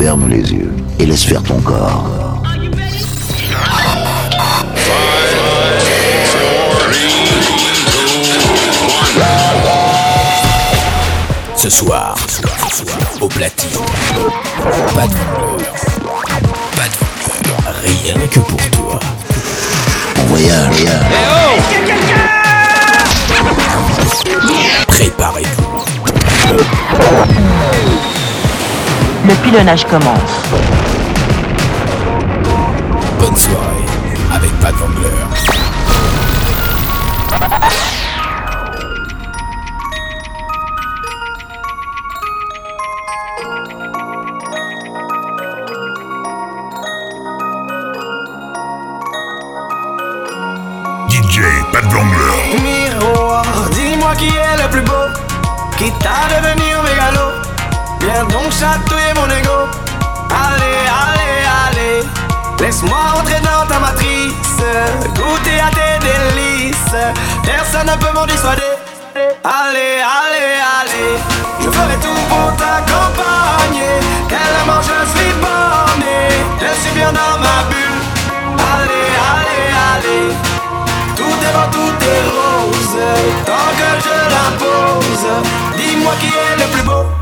Ferme les yeux et laisse faire ton corps. Ce soir, au platine, pas de pas de rien que pour toi. On voyage. Préparez-vous. Le pilonnage commence. Bonne soirée avec Pat ne peut m'en dissuader. Allez, allez, allez, je ferai tout pour t'accompagner. Tellement je suis borné, je suis bien dans ma bulle. Allez, allez, allez, tout est bon, tout est rose. Tant que je l'impose, dis-moi qui est le plus beau.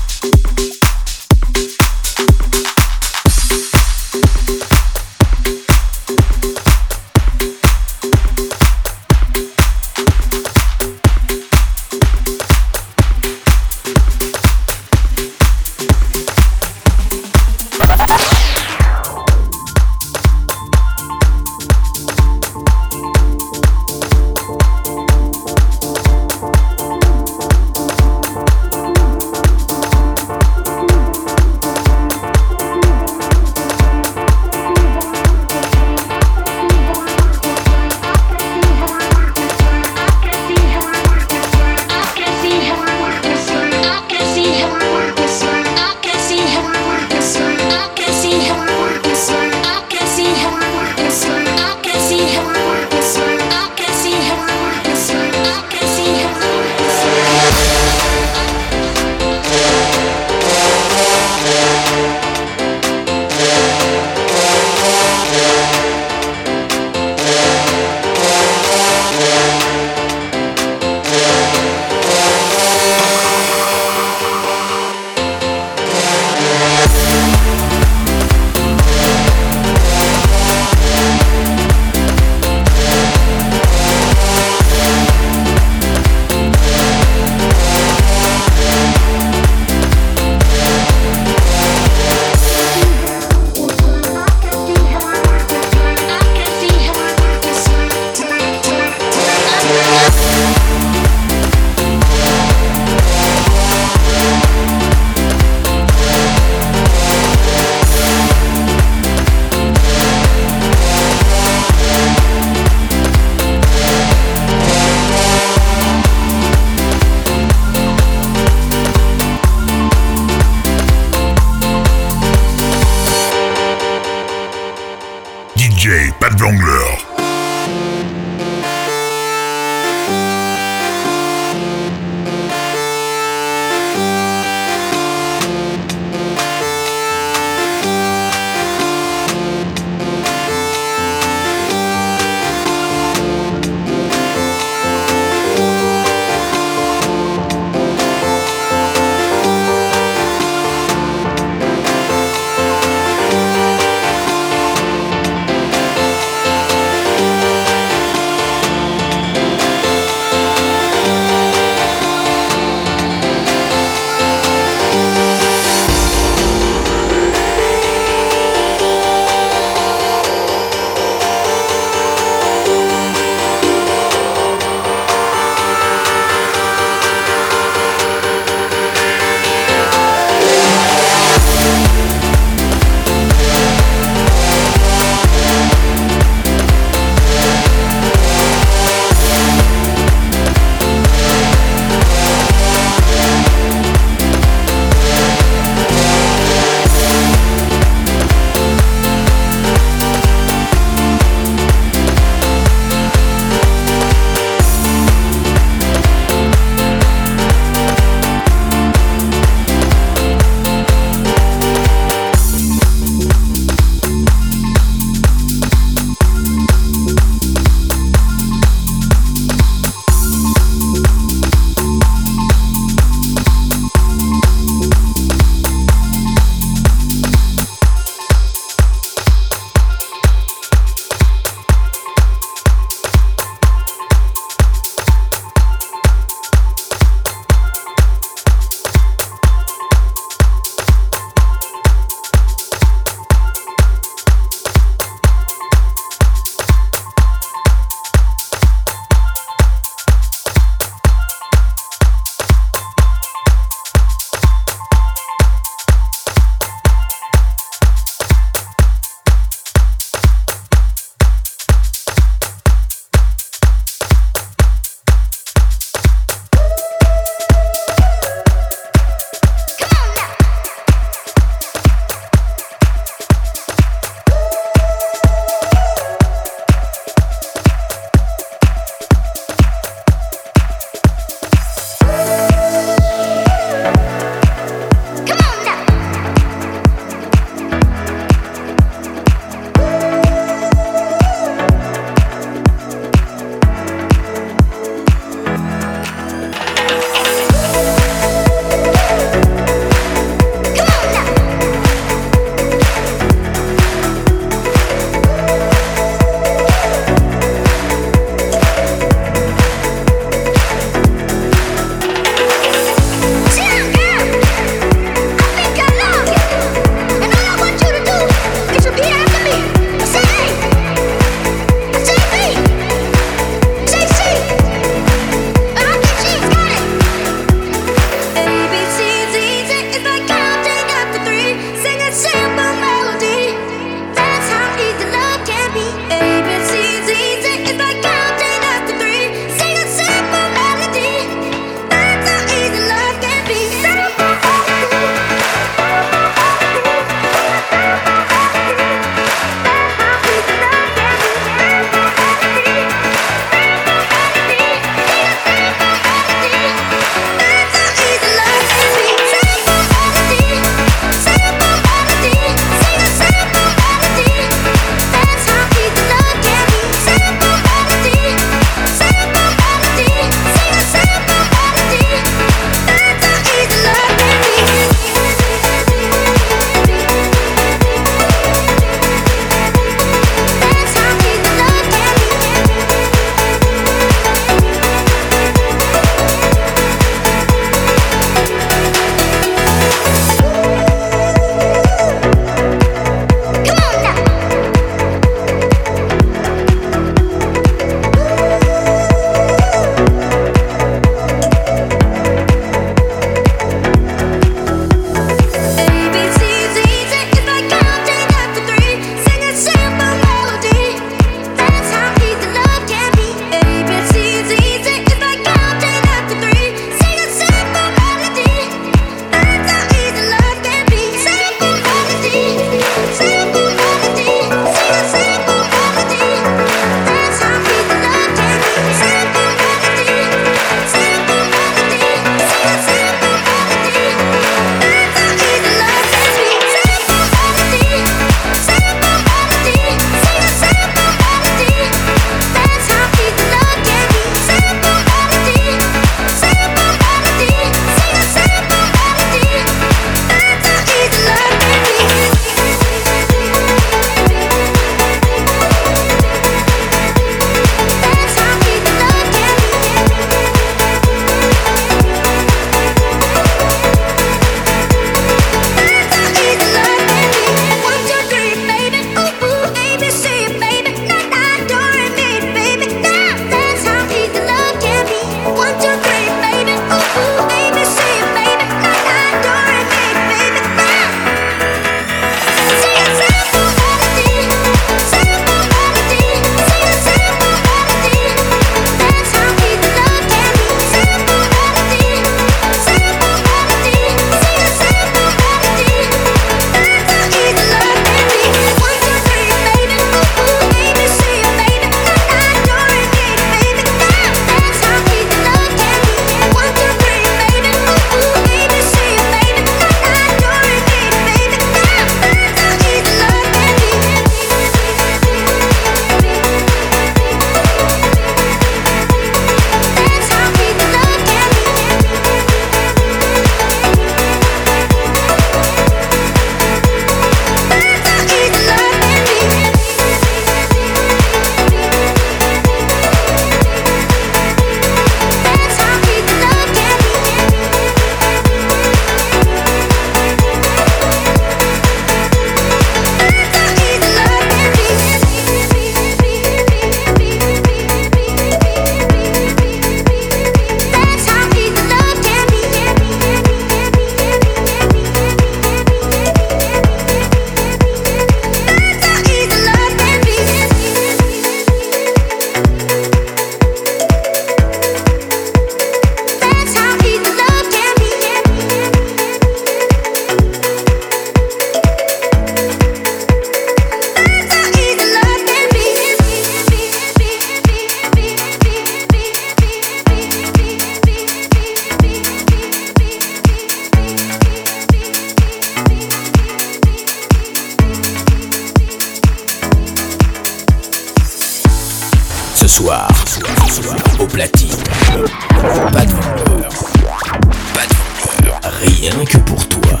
Rien que pour toi.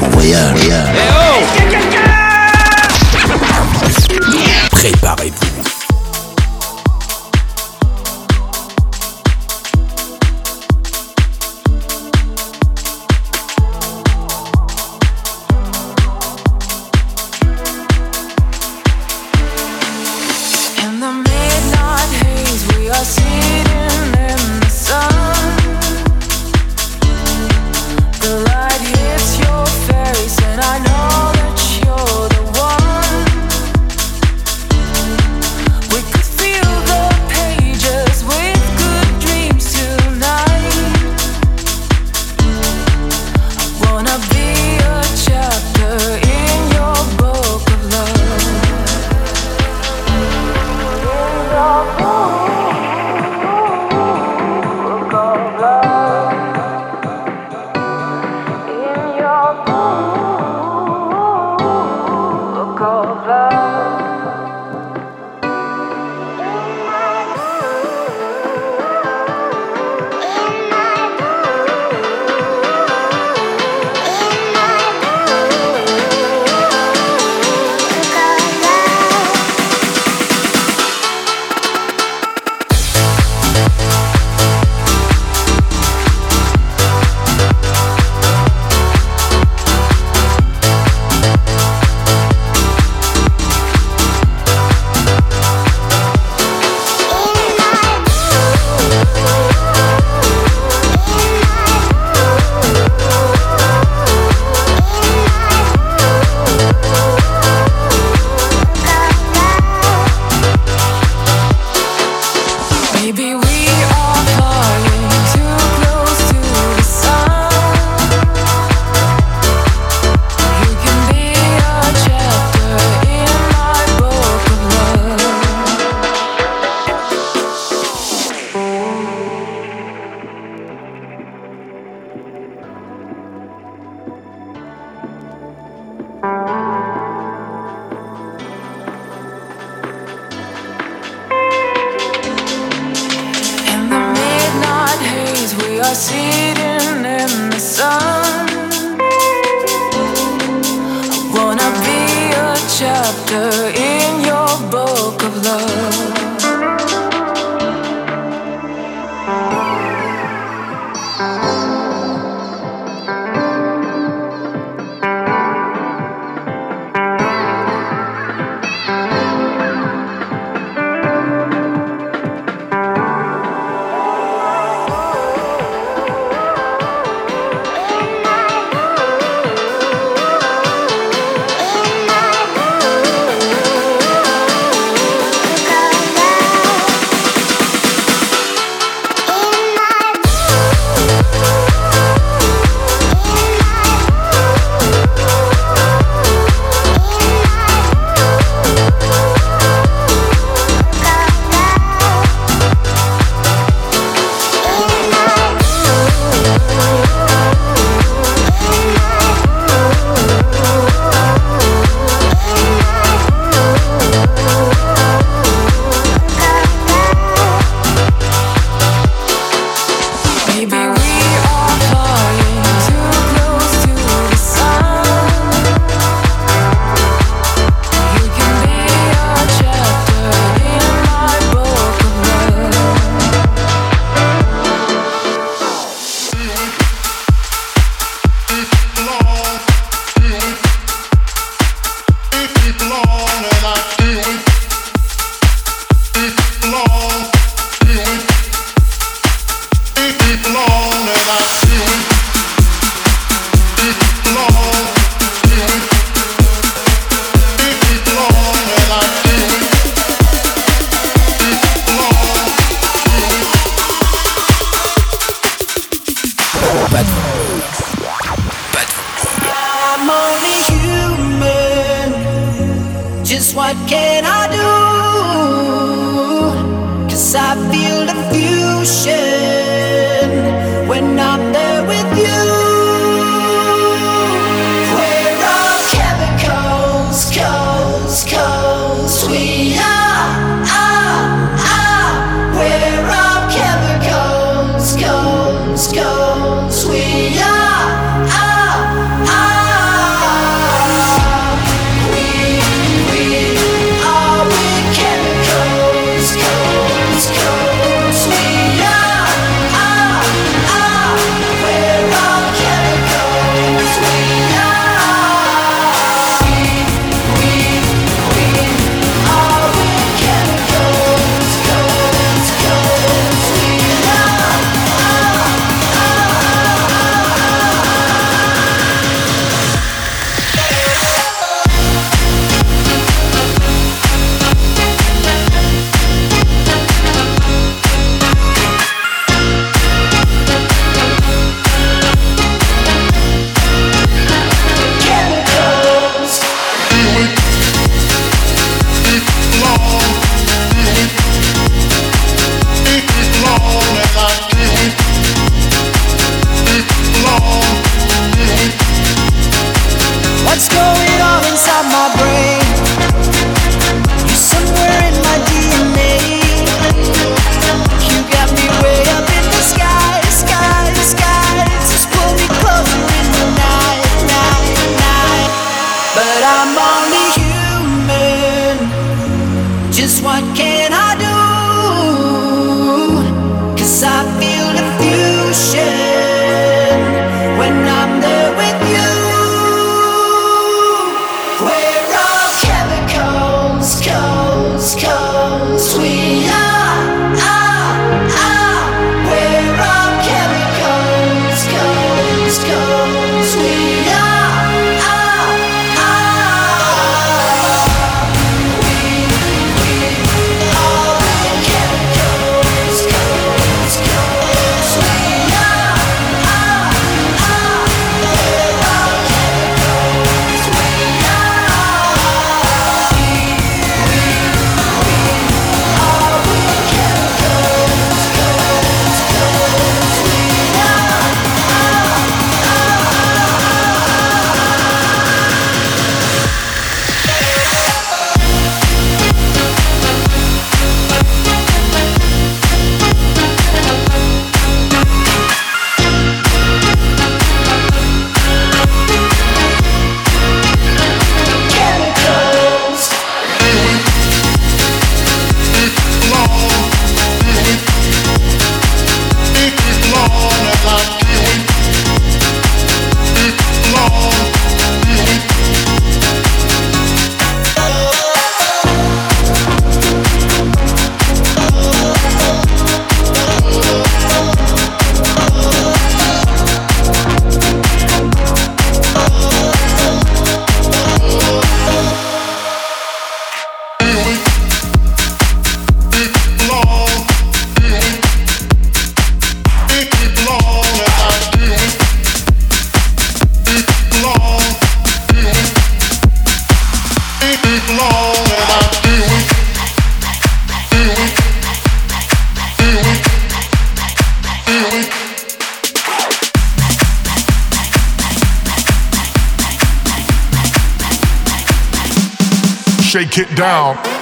On voyage. Préparez-vous. Down.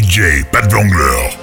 DJ Pat Vangler.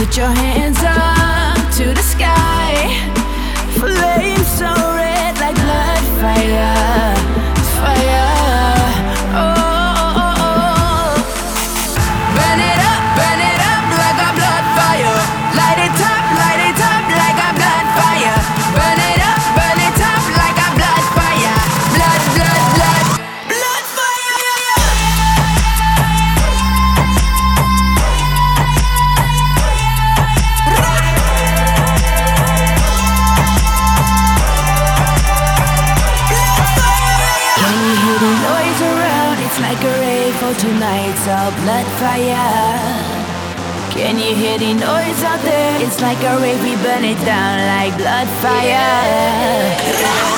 Put your hands up to the sky. Flame fire. Can you hear the noise out there? It's like a rave, we burn it down like blood fire.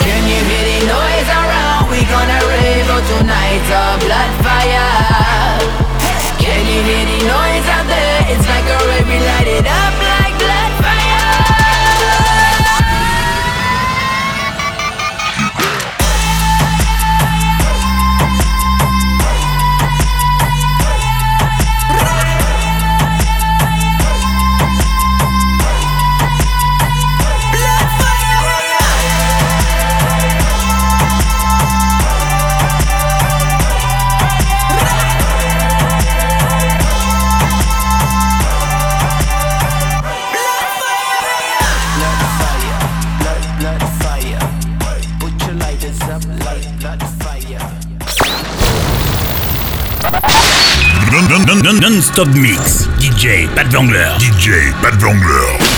Can you hear the noise around? We gonna rave all tonight, a blood fire. Can you hear the noise out there? It's like a rave, we light it up like blood fire. non-stop mix. DJ Pat Vangler. DJ Pat Vangler.